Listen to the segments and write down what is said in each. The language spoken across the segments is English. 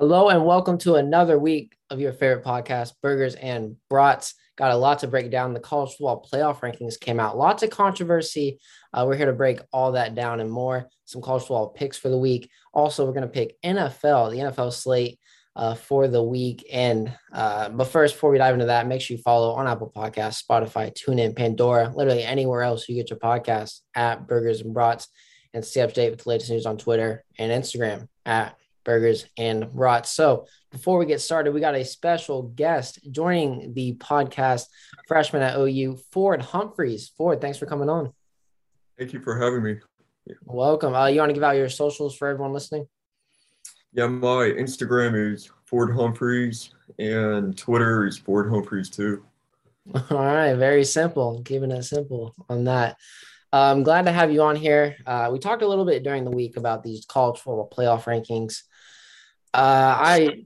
Hello and welcome to another week of your favorite podcast, Burgers and Brats. Got a lot to break down. The college football playoff rankings came out. Lots of controversy. Uh, we're here to break all that down and more. Some college football picks for the week. Also, we're going to pick NFL, the NFL slate uh, for the week. And uh, but first, before we dive into that, make sure you follow on Apple Podcasts, Spotify, TuneIn, Pandora, literally anywhere else you get your podcasts at Burgers and Brats, and stay up to date with the latest news on Twitter and Instagram at burgers, and brats. So before we get started, we got a special guest joining the podcast, freshman at OU, Ford Humphreys. Ford, thanks for coming on. Thank you for having me. Welcome. Uh, you want to give out your socials for everyone listening? Yeah, my Instagram is Ford Humphreys and Twitter is Ford Humphreys too. All right, very simple. Keeping it simple on that. I'm glad to have you on here. Uh, we talked a little bit during the week about these college football playoff rankings. Uh, I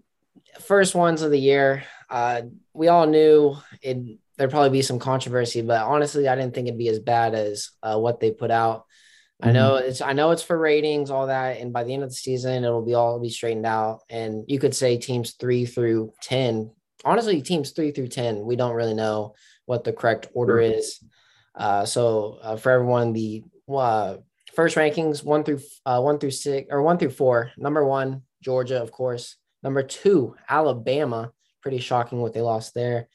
first ones of the year. Uh, we all knew it. There'd probably be some controversy, but honestly, I didn't think it'd be as bad as uh, what they put out. Mm-hmm. I know it's. I know it's for ratings, all that, and by the end of the season, it'll be all be straightened out. And you could say teams three through ten. Honestly, teams three through ten, we don't really know what the correct order sure. is. Uh, so uh, for everyone, the uh, first rankings one through uh, one through six or one through four. Number one, Georgia, of course. Number two, Alabama. Pretty shocking what they lost there.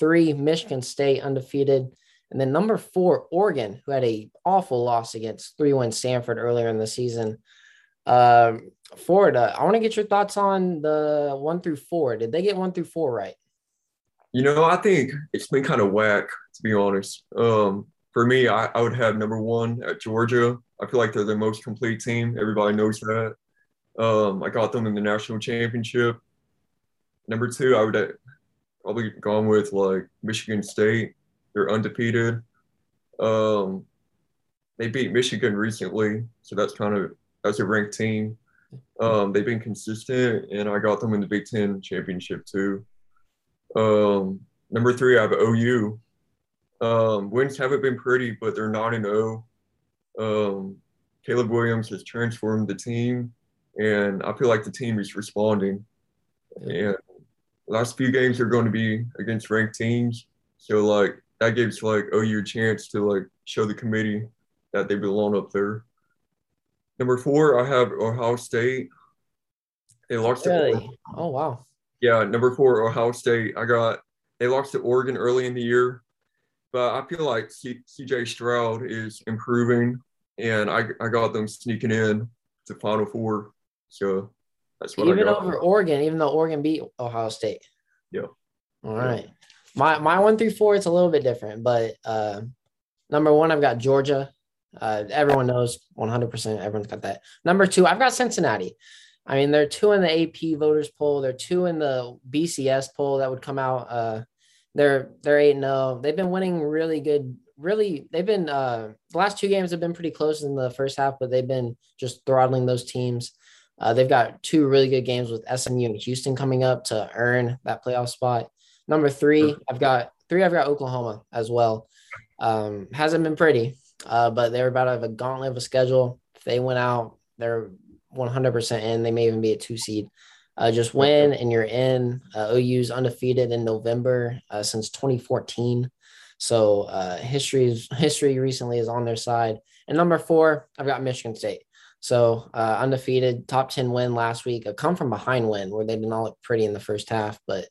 Three, Michigan State undefeated. And then number four, Oregon, who had a awful loss against three win Stanford earlier in the season. Ford, uh, I want to get your thoughts on the one through four. Did they get one through four right? You know, I think it's been kind of whack, to be honest. Um, for me, I, I would have number one at Georgia. I feel like they're the most complete team. Everybody knows that. Um, I got them in the national championship. Number two, I would have probably gone with like Michigan State. They're undefeated. Um, they beat Michigan recently, so that's kind of that's a ranked team. Um, they've been consistent, and I got them in the Big Ten championship too. Um, number three, I have OU. Um, wins haven't been pretty, but they're not an O. Um, Caleb Williams has transformed the team and I feel like the team is responding. And last few games are going to be against ranked teams, so like that gives like OU a chance to like show the committee that they belong up there. Number four, I have Ohio State. They lost really? Oh wow. Yeah, number four, Ohio State. I got they lost to Oregon early in the year, but I feel like C- CJ Stroud is improving, and I I got them sneaking in to Final Four. So that's what I got. even over Oregon, even though Oregon beat Ohio State. Yeah. All right. My my one through four, it's a little bit different, but uh, number one, I've got Georgia. Uh, everyone knows 100%. Everyone's got that. Number two, I've got Cincinnati. I mean, they're two in the AP voters poll. They're two in the BCS poll that would come out. Uh, they're they're eight and zero. Oh. They've been winning really good. Really, they've been uh, the last two games have been pretty close in the first half, but they've been just throttling those teams. Uh, they've got two really good games with SMU and Houston coming up to earn that playoff spot. Number three, I've got three. I've got Oklahoma as well. Um, hasn't been pretty, uh, but they're about to have a gauntlet of a schedule. If they went out, they're 100% in. They may even be a two seed. Uh, just win and you're in. Uh, OU's undefeated in November uh, since 2014. So uh, history history recently is on their side. And number four, I've got Michigan State. So uh, undefeated, top 10 win last week, a come from behind win where they did not look pretty in the first half, but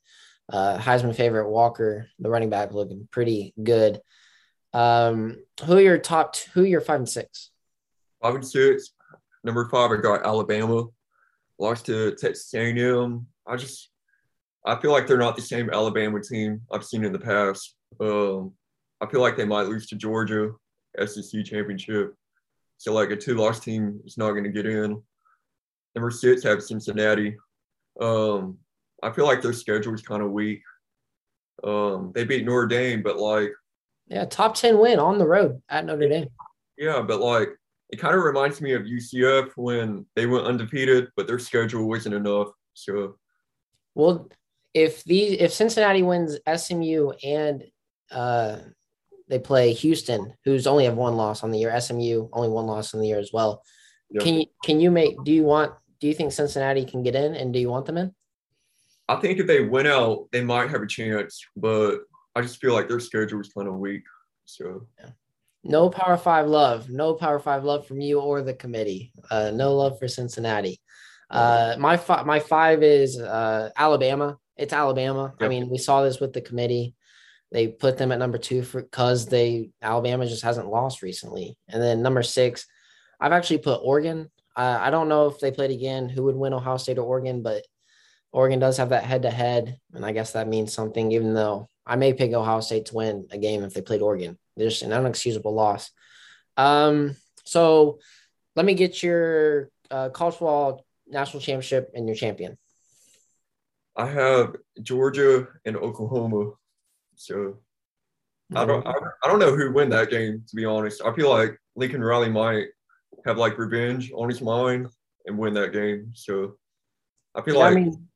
uh, Heisman favorite Walker, the running back, looking pretty good. Um, who are your top? Who are your five and six? Five and six. Number five, I got Alabama. Lost to Texas A&M. I just, I feel like they're not the same Alabama team I've seen in the past. Um, I feel like they might lose to Georgia, SEC championship. So like a two loss team is not going to get in. Number six have Cincinnati. Um, I feel like their schedule is kind of weak. Um, they beat Notre Dame, but like yeah, top ten win on the road at Notre Dame. Yeah, but like it kind of reminds me of UCF when they went undefeated, but their schedule wasn't enough. So, well, if these if Cincinnati wins SMU and uh, they play Houston, who's only have one loss on the year. SMU only one loss on the year as well. Yep. Can you can you make? Do you want do you think Cincinnati can get in, and do you want them in? I think if they win out, they might have a chance, but I just feel like their schedule is kind of weak. So yeah. No Power Five love, no Power Five love from you or the committee. Uh, no love for Cincinnati. Uh, my fi- my five is uh, Alabama. It's Alabama. Yep. I mean, we saw this with the committee. They put them at number two for because they Alabama just hasn't lost recently. And then number six, I've actually put Oregon. Uh, I don't know if they played again who would win Ohio State or Oregon, but Oregon does have that head to head, and I guess that means something. Even though I may pick Ohio State to win a game if they played Oregon, there's an unexcusable loss. Um, so let me get your uh, college football national championship and your champion. I have Georgia and Oklahoma. So I don't I, don't know who win that game to be honest. I feel like Lincoln Riley might have like revenge on his mind and win that game. So I feel yeah, like I mean,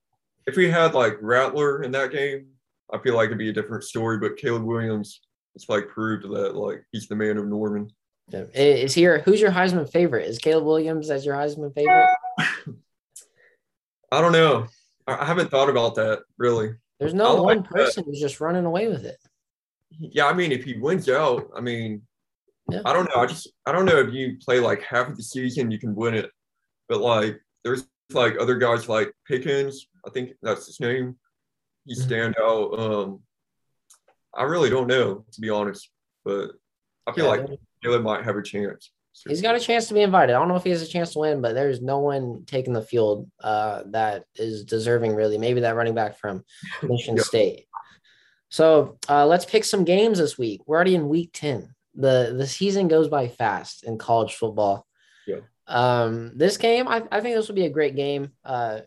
if we had like Rattler in that game, I feel like it'd be a different story. But Caleb Williams, it's like proved that like he's the man of Norman. Yeah. Is here? Who's your Heisman favorite? Is Caleb Williams as your Heisman favorite? I don't know. I haven't thought about that really. There's no one person that. who's just running away with it. Yeah, I mean, if he wins out, I mean, yeah. I don't know. I just I don't know if you play like half of the season, you can win it. But like, there's like other guys like Pickens. I think that's his name. He mm-hmm. stand out. Um, I really don't know to be honest, but I feel yeah, like Caleb might have a chance. He's got a chance to be invited. I don't know if he has a chance to win, but there's no one taking the field uh, that is deserving, really. Maybe that running back from Michigan State. So uh, let's pick some games this week. We're already in week 10. The the season goes by fast in college football. Yeah. Um, this game, I, I think this will be a great game. Uh,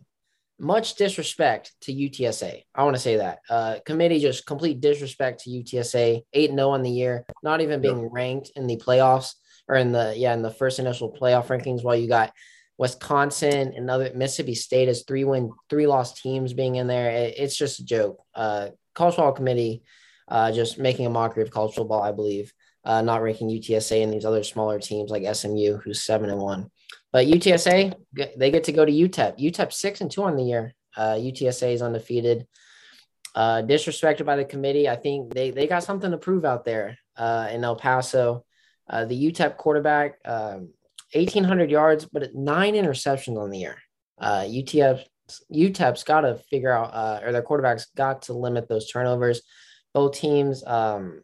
much disrespect to UTSA. I want to say that. Uh, committee just complete disrespect to UTSA. 8 0 on the year, not even being yeah. ranked in the playoffs or in the yeah in the first initial playoff rankings. While you got Wisconsin and other Mississippi State as three win three lost teams being in there, it, it's just a joke. Uh, college football committee uh, just making a mockery of college football, I believe. Uh, not ranking UTSA and these other smaller teams like SMU, who's seven and one. But UTSA, they get to go to UTEP. UTEP six and two on the year. Uh, UTSA is undefeated. Uh, disrespected by the committee. I think they they got something to prove out there uh, in El Paso. Uh, the UTEP quarterback, um, 1,800 yards, but nine interceptions on the year. Uh, UTEP, UTEP's got to figure out, uh, or their quarterbacks got to limit those turnovers. Both teams, um,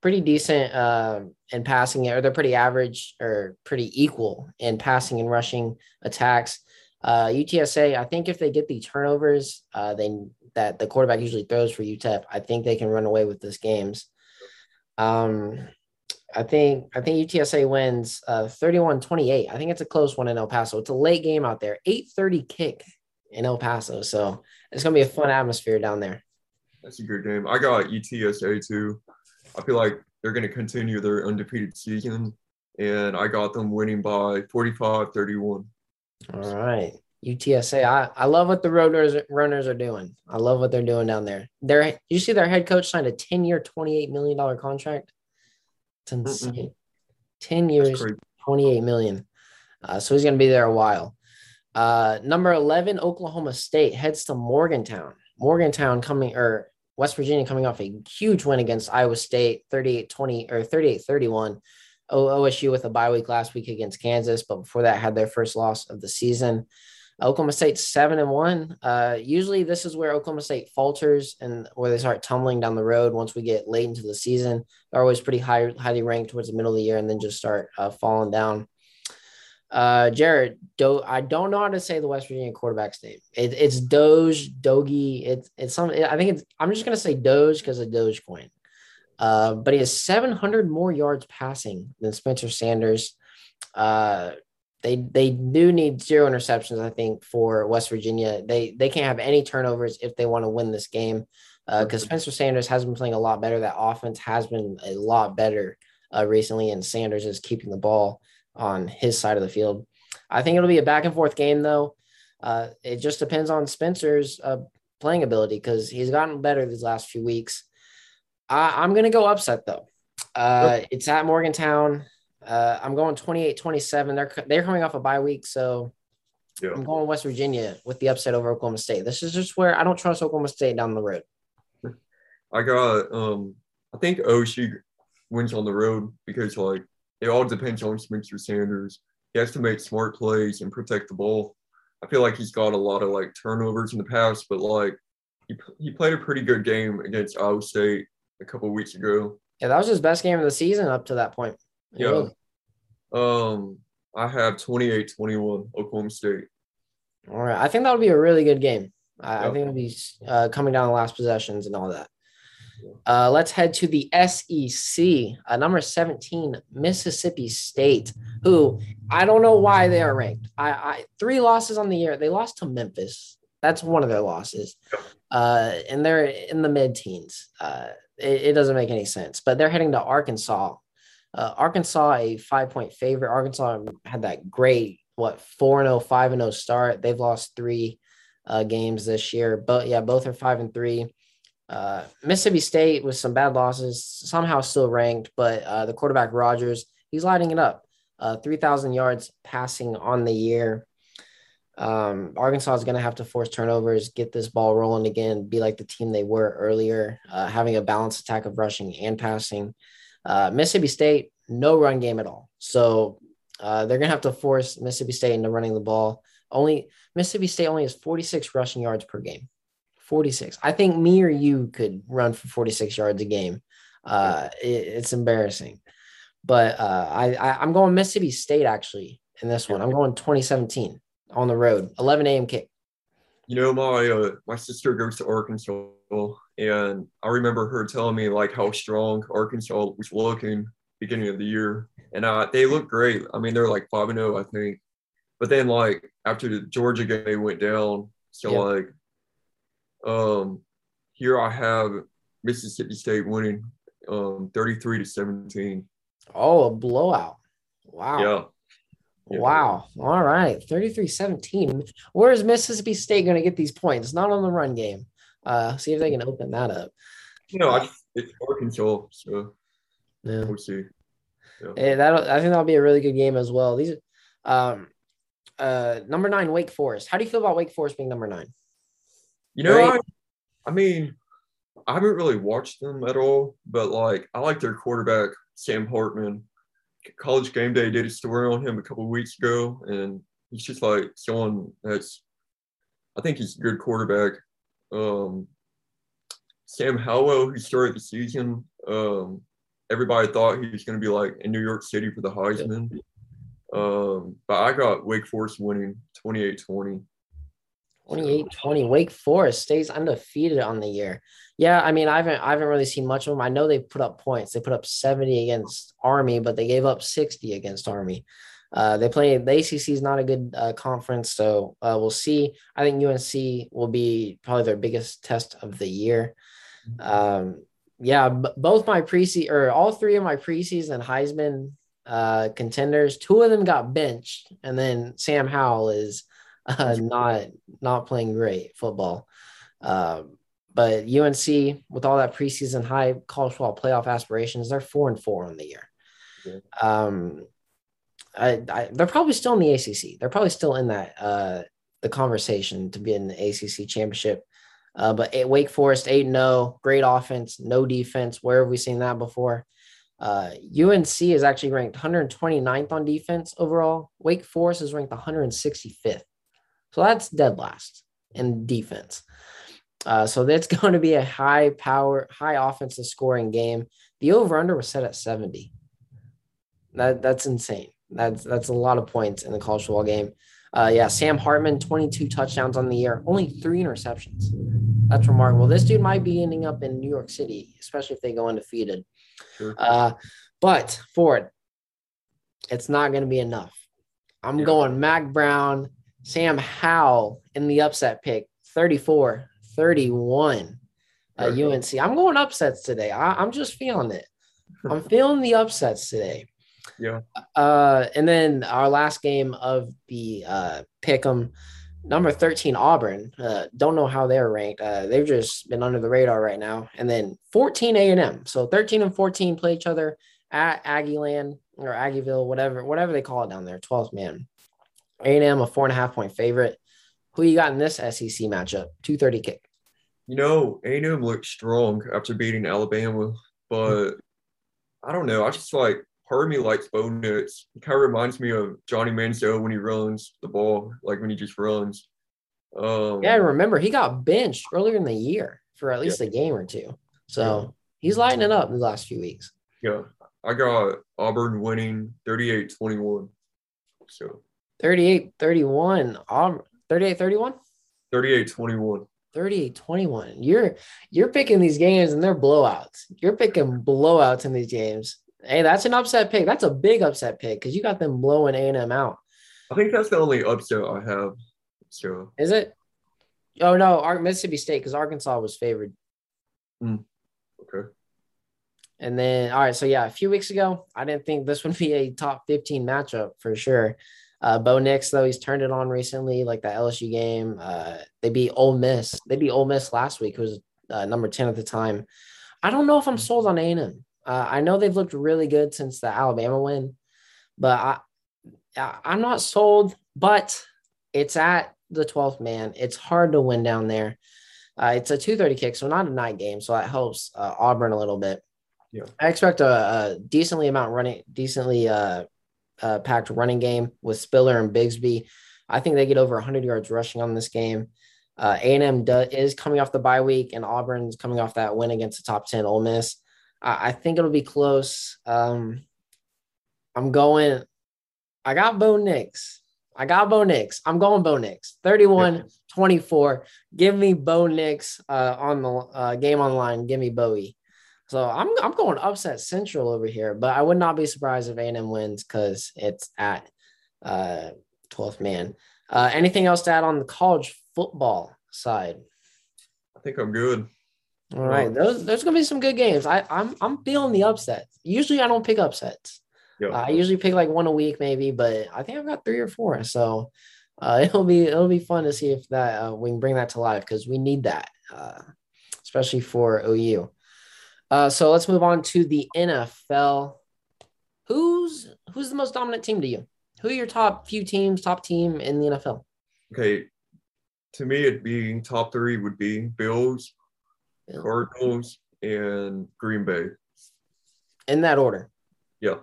pretty decent uh, in passing, or they're pretty average or pretty equal in passing and rushing attacks. Uh, UTSA, I think if they get the turnovers, uh, they that the quarterback usually throws for UTEP, I think they can run away with this games. Um, I think I think UTSA wins uh 31-28. I think it's a close one in El Paso. It's a late game out there. 8:30 kick in El Paso. So it's gonna be a fun atmosphere down there. That's a good game. I got UTSA too. I feel like they're gonna continue their undefeated season. And I got them winning by 45-31. All right. UTSA. I, I love what the road runners, runners are doing. I love what they're doing down there. They're you see their head coach signed a 10-year, $28 million contract. It's insane. Mm-mm. 10 years, 28 million. Uh, so he's going to be there a while. Uh, number 11, Oklahoma State heads to Morgantown. Morgantown coming, or West Virginia coming off a huge win against Iowa State, 38 20 or 38 31. OSU with a bye week last week against Kansas, but before that had their first loss of the season. Oklahoma State seven and one. Uh, usually, this is where Oklahoma State falters and where they start tumbling down the road. Once we get late into the season, they're always pretty high, highly ranked towards the middle of the year, and then just start uh, falling down. Uh, Jared, Do- I don't know how to say the West Virginia quarterback's name. It, it's Doge, Dogie. It's it's some. I think it's. I'm just gonna say Doge because of Dogecoin. Uh, but he has 700 more yards passing than Spencer Sanders. Uh, they they do need zero interceptions. I think for West Virginia, they they can't have any turnovers if they want to win this game. Uh, because uh, Spencer Sanders has been playing a lot better. That offense has been a lot better uh, recently, and Sanders is keeping the ball on his side of the field. I think it'll be a back and forth game, though. Uh, it just depends on Spencer's uh, playing ability because he's gotten better these last few weeks. I, am going to go upset, though. Uh, it's at Morgantown. Uh, I'm going 28 27. They're they're coming off a bye week, so Yeah. I'm going West Virginia with the upset over Oklahoma State. This is just where I don't trust Oklahoma State down the road. I got um I think OSU wins on the road because like it all depends on Spencer Sanders. He has to make smart plays and protect the ball. I feel like he's got a lot of like turnovers in the past, but like he he played a pretty good game against Iowa State a couple weeks ago. Yeah, that was his best game of the season up to that point. Yeah. was. Um, I have 28-21 Oklahoma State. All right. I think that would be a really good game. I, I think it'll be uh, coming down the last possessions and all that. Uh, let's head to the SEC. Uh, number 17, Mississippi State, who I don't know why they are ranked. I, I three losses on the year. They lost to Memphis. That's one of their losses. Uh, and they're in the mid-teens. Uh, it, it doesn't make any sense. But they're heading to Arkansas. Uh, Arkansas, a five-point favorite. Arkansas had that great what 4-0, 5-0 start. They've lost three uh, games this year. But yeah, both are five and three. Uh, Mississippi State with some bad losses, somehow still ranked, but uh, the quarterback Rogers, he's lighting it up. Uh, 3,000 yards passing on the year. Um, Arkansas is going to have to force turnovers, get this ball rolling again, be like the team they were earlier, uh, having a balanced attack of rushing and passing. Uh, Mississippi State, no run game at all. So uh, they're going to have to force Mississippi State into running the ball. Only Mississippi State only has 46 rushing yards per game. 46. I think me or you could run for 46 yards a game. Uh, it- it's embarrassing. But uh, I, I I'm going Mississippi State actually in this one. I'm going 2017 on the road, 11 a.m. kick. You know, my uh, my sister goes to Arkansas, and I remember her telling me like how strong Arkansas was looking beginning of the year, and uh, they look great. I mean, they're like five and zero, I think. But then, like after the Georgia game, they went down. So Yeah. like, um, here I have Mississippi State winning, um, thirty three to seventeen. Oh, a blowout. Wow. Yeah. Yeah. Wow. All right. 33 17. Where's Mississippi State going to get these points? Not on the run game. Uh, see if they can open that up. You know, I, it's Arkansas, so Yeah. we'll see. Eh, that I think that'll be a really good game as well. These, um, uh, number nine, Wake Forest. How do you feel about Wake Forest being number nine? You know, Right. I, I mean, I haven't really watched them at all, but like I like their quarterback, Sam Hartman. College Game Day did a story on him a couple weeks ago, and he's just like someone that's. I think he's a good quarterback. Um, Sam Howell, who started the season, um, everybody thought he was going to be like in New York City for the Heisman. Um, but I got Wake Forest winning 28 20. 28 20. Wake Forest stays undefeated on the year. Yeah, I mean, I haven't I haven't really seen much of them. I know they put up points. They put up 70 against Army, but they gave up 60 against Army. Uh, they play the ACC is not a good uh, conference, so uh, we'll see. I think UNC will be probably their biggest test of the year. Um, yeah, b- both my preseason or all three of my preseason Heisman uh, contenders, two of them got benched, and then Sam Howell is uh, not not playing great football. Um, but UNC with all that preseason high college football playoff aspirations, they're four and four on the year. Yeah. Um, I, I, they're probably still in the ACC. They're probably still in that uh, the conversation to be in the ACC championship. Uh, but eight, Wake Forest eight no, great offense, no defense. Where have we seen that before? Uh, UNC is actually ranked 129th on defense overall. Wake Forest is ranked 165th. So that's dead last in defense. Uh, so that's going to be a high power, high offensive scoring game. The over under was set at 70. That that's insane. That's that's a lot of points in the college football game. Uh, yeah, Sam Hartman, 22 touchdowns on the year, only three interceptions. That's remarkable. This dude might be ending up in New York City, especially if they go undefeated. Sure. Uh, but Ford, it's not going to be enough. I'm Yeah. going Mack Brown, Sam Howell in the upset pick, 34 31. Uh, UNC. I'm going upsets today. I, I'm just feeling it. I'm feeling the upsets today. Yeah. Uh, and then our last game of the uh, pick 'em, number 13 Auburn. Uh, don't know how they're ranked. Uh, they've just been under the radar right now. And then 14 A&M. So 13 and 14 play each other at Aggieland or Aggieville, whatever, whatever they call it down there, 12th man. A&M a four and a half point favorite. Who you got in this SEC matchup? Two thirty kick. You know, A&M looked strong after beating Alabama, but I don't know. I just like part of me likes Bo Nix. It kind of reminds me of Johnny Manziel when he runs the ball, like when he just runs. Um, yeah, I remember he got benched earlier in the year for at least yeah. a game or two. So yeah. he's lighting it up in the last few weeks. Yeah. I got Auburn winning 38 21. So 38 31. Auburn 38 31? 38 21. 38 21. You're you're picking these games and they're blowouts. You're picking blowouts in these games. Hey, that's an upset pick. That's a big upset pick because you got them blowing A and M out. I think that's the only upset I have. So is it? Oh no, Ark Mississippi State because Arkansas was favored. Mm, okay. And then all right, so yeah, a few weeks ago, I didn't think this would be a top 15 matchup for sure. Uh, Bo Nix, though, he's turned it on recently, like that LSU game. Uh, they beat Ole Miss. They beat Ole Miss last week, who was uh, number 10 at the time. I don't know if I'm sold on A&M. Uh, I know they've looked really good since the Alabama win, but I, I'm not sold. But it's at the 12th man. It's hard to win down there. Uh, it's a 2:30 kick, so not a night game, so that helps uh, Auburn a little bit. Yeah. I expect a, a decently amount running, decently uh, packed running game with Spiller and Bigsby. I think they get over 100 yards rushing on this game. Uh, A&M do, is coming off the bye week, and Auburn's coming off that win against the top 10 Ole Miss. I, I think it'll be close. Um, I'm going. I got Bo Nix. I got Bo Nix. I'm going Bo Nix. 31 24. Give me Bo Nix uh, on the uh, game online. Give me Bowie. So I'm I'm going upset central over here, but I would not be surprised if A&M wins because it's at uh 12th man. Uh, anything else to add on the college football side? I think I'm good. All right, there's there's gonna be some good games. I I'm I'm feeling the upsets. Usually I don't pick upsets. Yeah. Uh, I usually pick like one a week maybe, but I think I've got three or four. So uh, it'll be it'll be fun to see if that uh, we can bring that to life because we need that, uh, especially for OU. Uh, so let's move on to the NFL. Who's who's the most dominant team to you? Who are your top few teams, top team in the NFL? Okay, to me, it being top three would be Bills, Bill. Cardinals, and Green Bay. In that order. Yeah.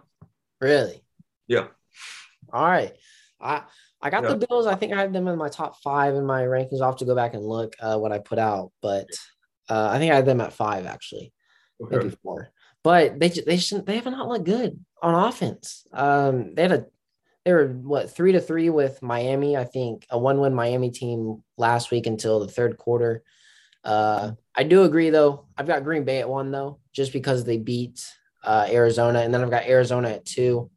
Really? Yeah. All right. I I got yeah. the Bills. I think I had them in my top five in my rankings. I'll have to go back and look uh, what I put out, but uh, I think I had them at five actually okay. four. But they they shouldn't they have not looked good on offense. Um, they had a they were what three to three with Miami. I think a one win Miami team last week until the third quarter. Uh, I do agree though. I've got Green Bay at one though, just because they beat uh, Arizona, and then I've got Arizona at two.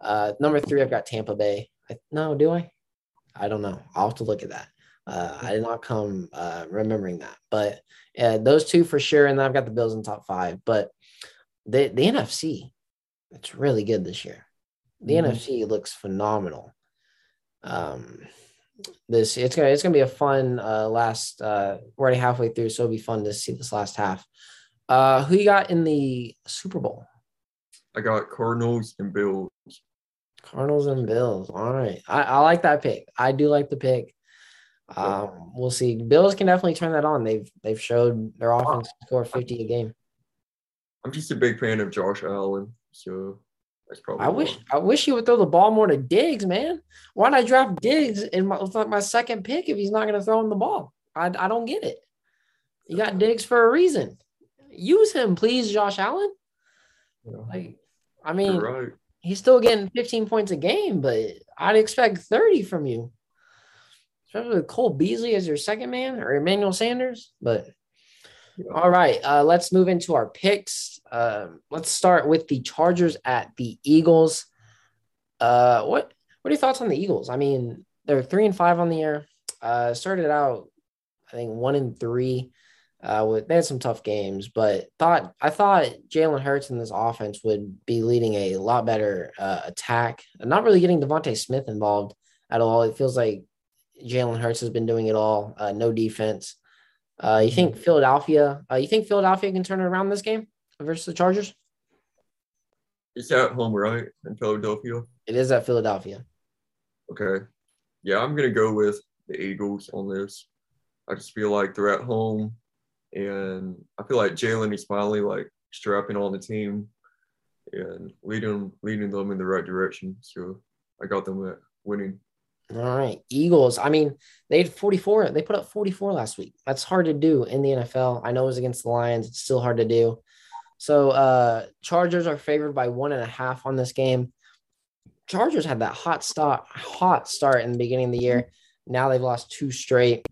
Uh, number three, I've got Tampa Bay. I, no, do I? I don't know. I'll have to look at that. Uh, I did not come uh, remembering that, but uh, those two for sure. And I've got the Bills in top five. But the the NFC, it's really good this year. The mm-hmm. NFC looks phenomenal. Um, this it's gonna it's gonna be a fun uh, last. Uh, we're already halfway through, so it'll be fun to see this last half. Uh, who you got in the Super Bowl? I got Cardinals and Bills. Cardinals and Bills. All right, I, I like that pick. I do like the pick. Um, we'll see. Bills can definitely turn that on. They've they've showed their offense score 50 a game. I'm just a big fan of Josh Allen, so that's probably. I wish I wish he would throw the ball more to Diggs, man. Why not draft Diggs in my, my second pick if he's not going to throw him the ball? I I don't get it. You got Diggs for a reason. Use him, please, Josh Allen. Yeah. Like, I mean, right. he's still getting 15 points a game, but I'd expect 30 from you especially with Cole Beasley as your second man or Emmanuel Sanders. But all right, uh, let's move into our picks. Uh, let's start with the Chargers at the Eagles. Uh, what what are your thoughts on the Eagles? I mean, they're three and five on the year. Uh, started out, I think one and three. Uh, with, they had some tough games, but thought I thought Jalen Hurts in this offense would be leading a lot better uh, attack. Not really getting DeVonta Smith involved at all. It feels like Jalen Hurts has been doing it all. Uh, no defense. Uh, you think mm-hmm. Philadelphia? Uh, you think Philadelphia can turn it around this game versus the Chargers? It's at home, right? In Philadelphia. It is at Philadelphia. Okay. yeah, I'm gonna go with the Eagles on this. I just feel like they're at home, and I feel like Jalen is finally like strapping on the team and leading leading them in the right direction. So I got them winning. All right, Eagles. I mean, they had 44. They put up 44 last week. That's hard to do in the NFL. I know it was against the Lions. It's still hard to do. So, uh, Chargers are favored by one and a half on this game. Chargers had that hot start, hot start in the beginning of the year. Now they've lost two straight.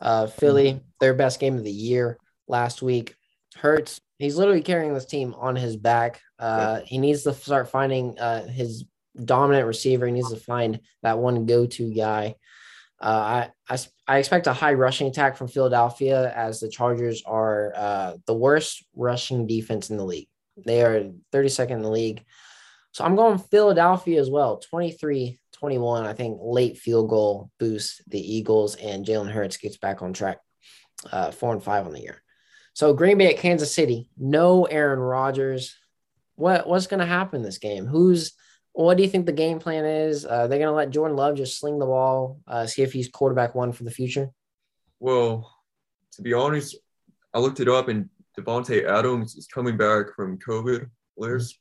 Uh, Philly, their best game of the year last week. Hurts, he's literally carrying this team on his back. Uh, he needs to start finding uh, his dominant receiver. He needs to find that one go-to guy. Uh, I, I, I expect a high rushing attack from Philadelphia as the Chargers are uh, the worst rushing defense in the league. They are 32nd in the league. So I'm going Philadelphia as well. 23 21. I think late field goal boosts the Eagles and Jalen Hurts gets back on track. Uh, four and five on the year. So Green Bay at Kansas City. No Aaron Rodgers. What what's going to happen this game? Who's what do you think the game plan is? Uh, they're going to let Jordan Love just sling the ball, uh, see if he's quarterback one for the future. Well, to be honest, I looked it up, and Davante Adams is coming back from COVID list.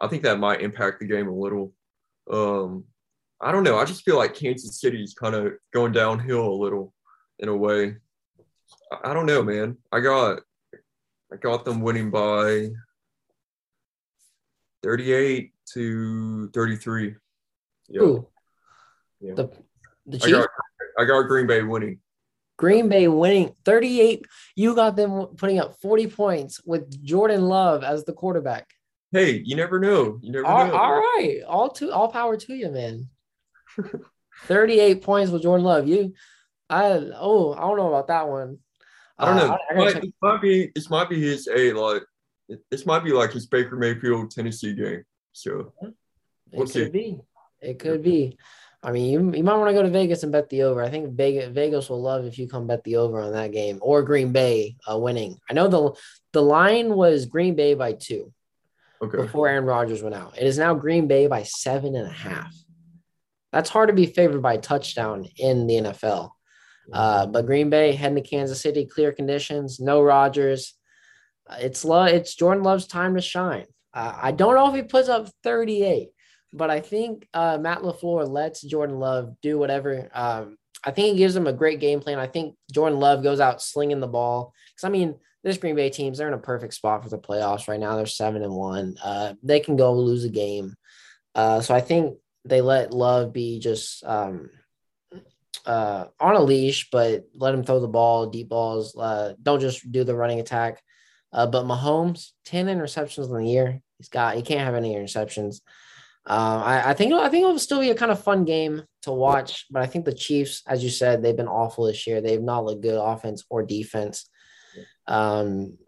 I think that might impact the game a little. Um, I don't know. I just feel like Kansas City is kind of going downhill a little in a way. I don't know, man. I got I got them winning by 38 to 33. Yeah. Ooh. Yeah. The the Chiefs? I got, I got Green Bay winning. Green Bay winning 38. You got them putting up 40 points with Jordan Love as the quarterback hey, you never know. You never all, know. All right. All to all power to you, man. 38 points with Jordan Love. You I oh, I don't know about that one. I don't know. Uh, I, I might, might be this might be his a like this might be like his Baker Mayfield Tennessee game. So we'll it see. could be. It could be. I mean, you, you might want to go to Vegas and bet the over. I think Vegas, Vegas will love if you come bet the over on that game or Green Bay uh, winning. I know the the line was Green Bay by two okay. before Aaron Rodgers went out. It is now Green Bay by seven and a half. That's hard to be favored by touchdown in the NFL. Uh, but Green Bay heading to Kansas City, clear conditions, no Rodgers. Uh, it's love. It's Jordan Love's time to shine. Uh, I don't know if he puts up 38, but I think uh, Matt LaFleur lets Jordan Love do whatever. Um, I think he gives him a great game plan. I think Jordan Love goes out slinging the ball. Because I mean, this Green Bay teams, they're in a perfect spot for the playoffs right now. They're seven and one. Uh, they can go lose a game. Uh, so I think they let Love be just um, uh, on a leash, but let him throw the ball, deep balls. Uh, don't just do the running attack. Uh, but Mahomes, 10 interceptions in the year. He's got, he can't have any interceptions. Um, I, I, think I think it'll still be a kind of fun game to watch, but I think the Chiefs, as you said, they've been awful this year. They've not looked good offense or defense. Um,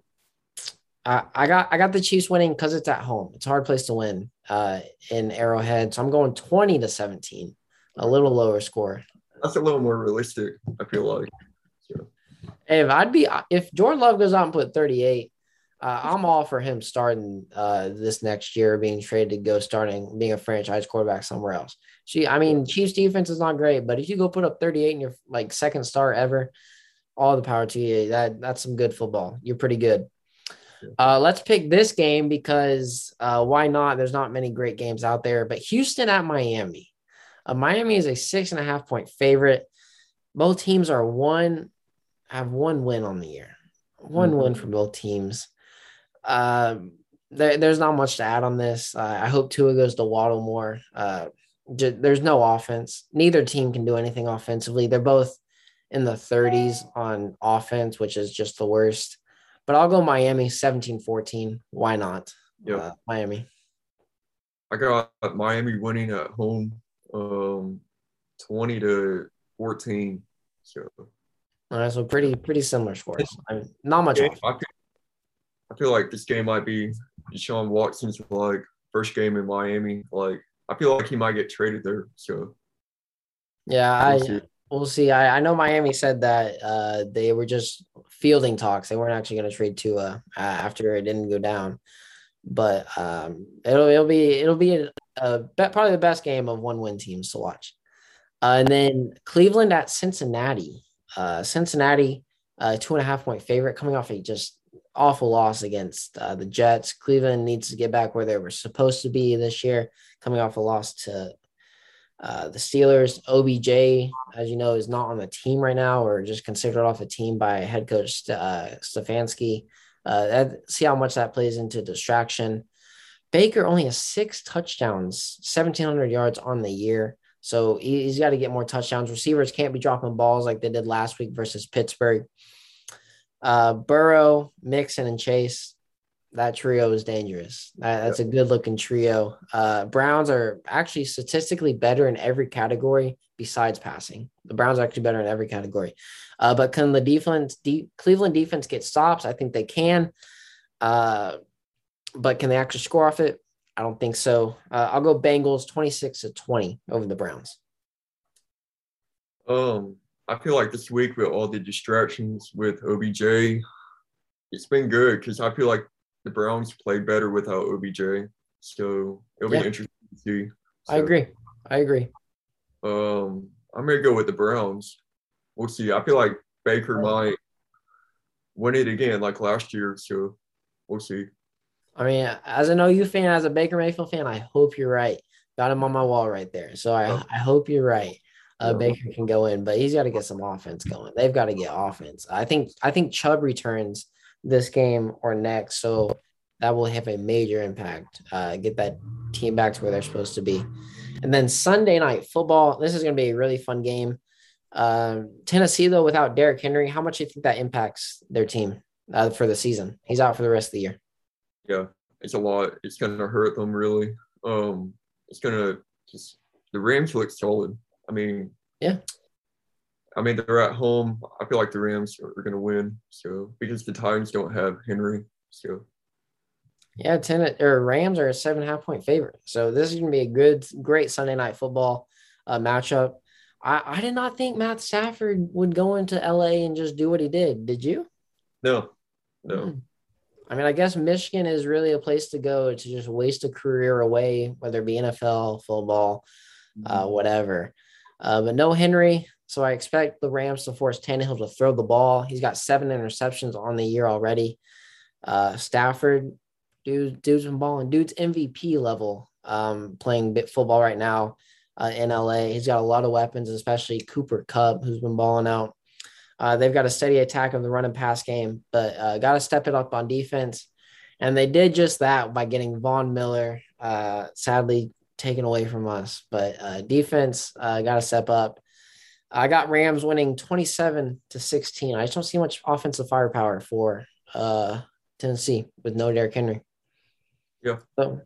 I, I got I got the Chiefs winning because it's at home. It's a hard place to win uh, in Arrowhead, so I'm going 20 to 17, a little lower score. That's a little more realistic. I feel like. If I'd be if Jordan Love goes out and put 38, uh, I'm all for him starting uh, this next year, being traded to go starting, being a franchise quarterback somewhere else. She, I mean, Chiefs defense is not great, but if you go put up 38 in your like second start ever, all the power to you. That that's some good football. You're pretty good. Uh, let's pick this game because uh, why not? There's not many great games out there, but Houston at Miami. Uh, Miami is a six and a half point favorite. Both teams are one have one win on the year, one mm-hmm. win for both teams. Uh, there, there's not much to add on this. Uh, I hope Tua goes to Waddle more. Uh, j- there's no offense. Neither team can do anything offensively. They're both in the 30s on offense, which is just the worst. But I'll go Miami 17 14. Why not? Yeah. Uh, Miami. I got Miami winning at home um 20 to 14. So all right, so pretty pretty similar scores. I mean, not much. I feel, I feel like this game might be Deshaun Watson's like first game in Miami. Like I feel like he might get traded there. So yeah, we'll I We'll see. I, I know Miami said that uh, they were just fielding talks. They weren't actually going to trade Tua uh, after it didn't go down. But um, it'll it'll be it'll be a, a, probably the best game of one win teams to watch. Uh, and then Cleveland at Cincinnati. Uh, Cincinnati, uh, two and a half point favorite, coming off a just awful loss against uh, the Jets. Cleveland needs to get back where they were supposed to be this year, coming off a loss to uh, the Steelers. OBJ, as you know, is not on the team right now, or just considered off the team by head coach uh, Stefanski. Uh, that, see how much that plays into distraction. Baker only has six touchdowns, 1,700 yards on the year. So he, has got to get more touchdowns. Receivers can't be dropping balls like they did last week versus Pittsburgh. Uh, Burrow, Mixon, and Chase, that trio is dangerous. That, that's a good looking trio. Uh, Browns are actually statistically better in every category besides passing. The Browns are actually better in every category. Uh, but can the defense, de- Cleveland defense get stops? I think they can. Uh, but can they actually score off it? I don't think so. Uh, I'll go Bengals 26 to 20 over the Browns. Um, I feel like this week with all the distractions with OBJ, it's been good because I feel like the Browns play better without OBJ. So it'll yeah. be interesting to see. So, I agree. I agree. Um, I'm gonna go with the Browns. We'll see. I feel like Baker might win it again like last year. So we'll see. I mean, as an OU fan, as a Baker Mayfield fan, I hope you're right. Got him on my wall right there. So I. I hope you're right. Uh, Baker can go in, but he's got to get some offense going. They've got to get offense. I think I think Chubb returns this game or next, so that will have a major impact. Uh, get that team back to where they're supposed to be. And then Sunday night football. This is going to be a really fun game. Uh, Tennessee though, without Derrick Henry, how much do you think that impacts their team uh, for the season? He's out for the rest of the year yeah, it's a lot. It's gonna hurt them really. Um, it's gonna just the Rams look solid. I mean, yeah. I mean, they're at home. I feel like the Rams are, going to win. So because the Titans don't have Henry, so yeah, ten or Rams are a seven and a half point favorite. So this is going to be a good, great Sunday night football uh, matchup. I, I did not think Matt Stafford would go into LA and just do what he did. Did you? No, no. Mm. I mean, I guess Michigan is really a place to go to just waste a career away, whether it be NFL, football, uh, mm-hmm. whatever. Uh, but no Henry. So I expect the Rams to force Tannehill to throw the ball. He's got seven interceptions on the year already. Uh, Stafford, dude, dude's been balling. Dude's MVP level um, playing bit football right now uh, in LA. He's got a lot of weapons, especially Cooper Kupp, who's been balling out. Uh, they've got a steady attack of the run and pass game, but uh, got to step it up on defense. And they did just that by getting Von Miller, uh, sadly taken away from us. But uh, defense uh, got to step up. I got Rams winning 27 to 16. I just don't see much offensive firepower for uh, Tennessee with no Derrick Henry. Yeah. So,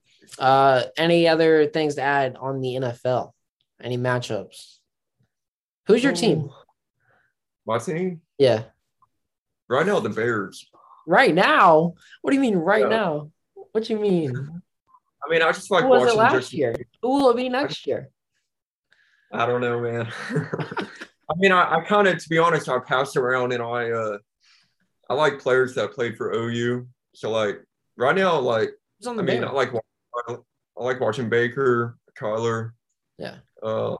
any other things to add on the NFL? Any matchups? Who's your team? My team? Yeah. Right now, the Bears. Right now? What do you mean right yeah. now? What do you mean? I mean, I just like Who was watching it last just, year. Who will it be next year? I don't know, man. I mean, I, I kind of, to be honest, I passed around and I, uh, I like players that played for OU. So like right now, like I mean? I like I like watching Baker, Kyler. Yeah. Uh,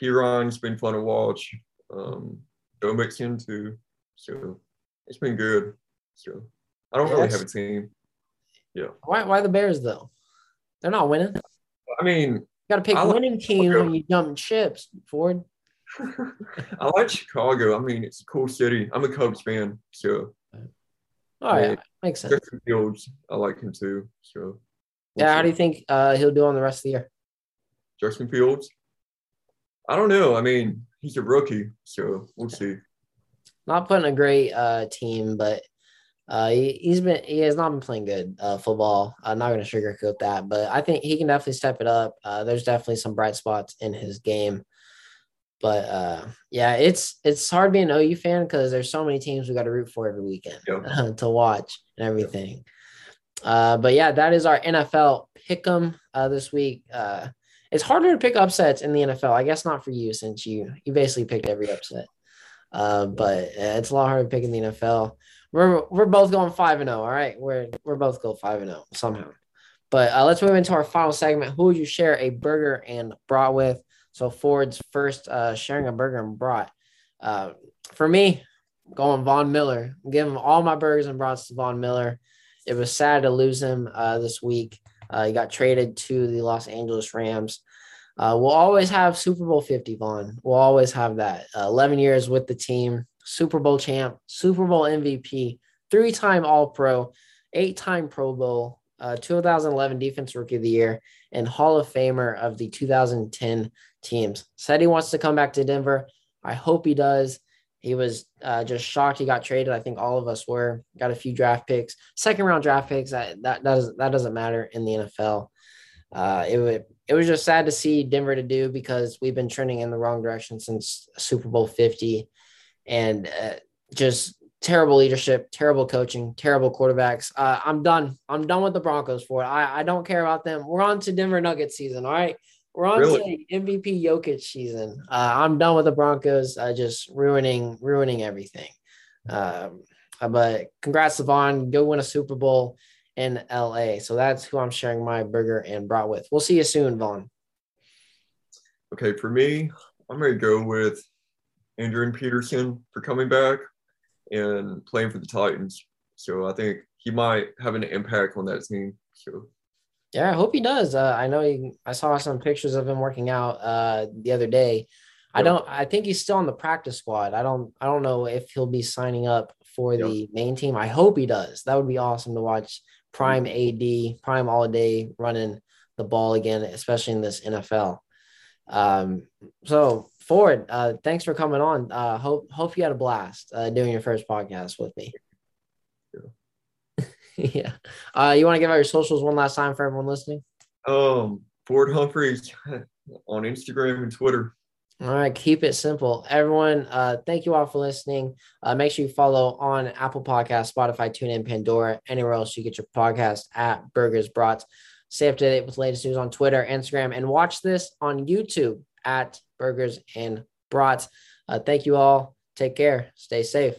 has been fun to watch. Um, Joe Mixon too. So it's been good. So I don't yeah, really have a team. Yeah. Why why the Bears though? They're not winning. I mean, you gotta pick like winning teams when you jump chips, Ford. I like Chicago. I mean, it's a cool city. I'm a Cubs fan, so. All right, makes sense. Justin Fields, I like him too. So. We'll yeah, see. how do you think uh, he'll do on the rest of the year? Justin Fields. I don't know. I mean, he's a rookie, so we'll see. Not putting a great uh, team, but uh, he, has been he has not been playing good uh, football. I'm not going to sugarcoat that, but I think he can definitely step it up. Uh, there's definitely some bright spots in his game, but uh, yeah, it's it's hard being an OU fan because there's so many teams we got to root for every weekend yep. to watch and everything. Uh, but yeah, that is our NFL pick'em uh, this week. Uh, it's harder to pick upsets in the NFL. I guess not for you since you you basically picked every upset. Uh, but it's a lot harder to pick in the NFL. We're we're both going five and zero. Oh, all right, we're we're both go five and zero somehow. But uh, let's move into our final segment. Who would you share a burger and brat with? So Ford's first uh, sharing a burger and brat. Uh, for me, going Von Miller. I'm giving all my burgers and brats to Von Miller. It was sad to lose him uh, this week. Uh, he got traded to the Los Angeles Rams. Uh, we'll always have Super Bowl 50, Von. We'll always have that. Uh, 11 years with the team, Super Bowl champ, Super Bowl MVP, three time All Pro, eight time Pro Bowl, uh, 2011 Defense Rookie of the Year, and Hall of Famer of the 2010 teams. Said he wants to come back to Denver. I hope he does. He was uh, just shocked he got traded. I think all of us were. Got a few draft picks, second round draft picks. That that, doesn't that doesn't matter in the NFL. Uh, it would it was just sad to see Denver to do because we've been trending in the wrong direction since Super Bowl 50 and uh, just terrible leadership, terrible coaching, terrible quarterbacks. Uh, I'm done. I'm done with the Broncos for it. I, I don't care about them. We're on to Denver Nuggets season. All right. We're on really? to MVP Jokic season. Uh, I'm done with the Broncos. Uh, just ruining, ruining everything. Um, but congrats, Savon. Go win a Super Bowl in LA. So that's who I'm sharing my burger and brat with. We'll see you soon, Von. Okay, for me, I'm going to go with Adrian Peterson for coming back and playing for the Titans. So I think he might have an impact on that team. So yeah, I hope he does. Uh, I know he, I saw some pictures of him working out uh, the other day. I don't. I think he's still on the practice squad. I don't. I don't know if he'll be signing up for the main team. I hope he does. That would be awesome to watch prime AD, prime all day running the ball again, especially in this NFL. Um, so Ford, uh, thanks for coming on. Uh, hope hope you had a blast uh, doing your first podcast with me. Yeah. yeah. Uh, you want to give out your socials one last time for everyone listening? Um, Ford Humphreys on Instagram and Twitter. All right, keep it simple. Everyone, uh, thank you all for listening. Uh, make sure you follow on Apple Podcast, Spotify, TuneIn, Pandora, anywhere else you get your podcast at Burgers Brats. Stay up to date with latest news on Twitter, Instagram, and watch this on YouTube at Burgers and Brats. Uh, thank you all. Take care. Stay safe.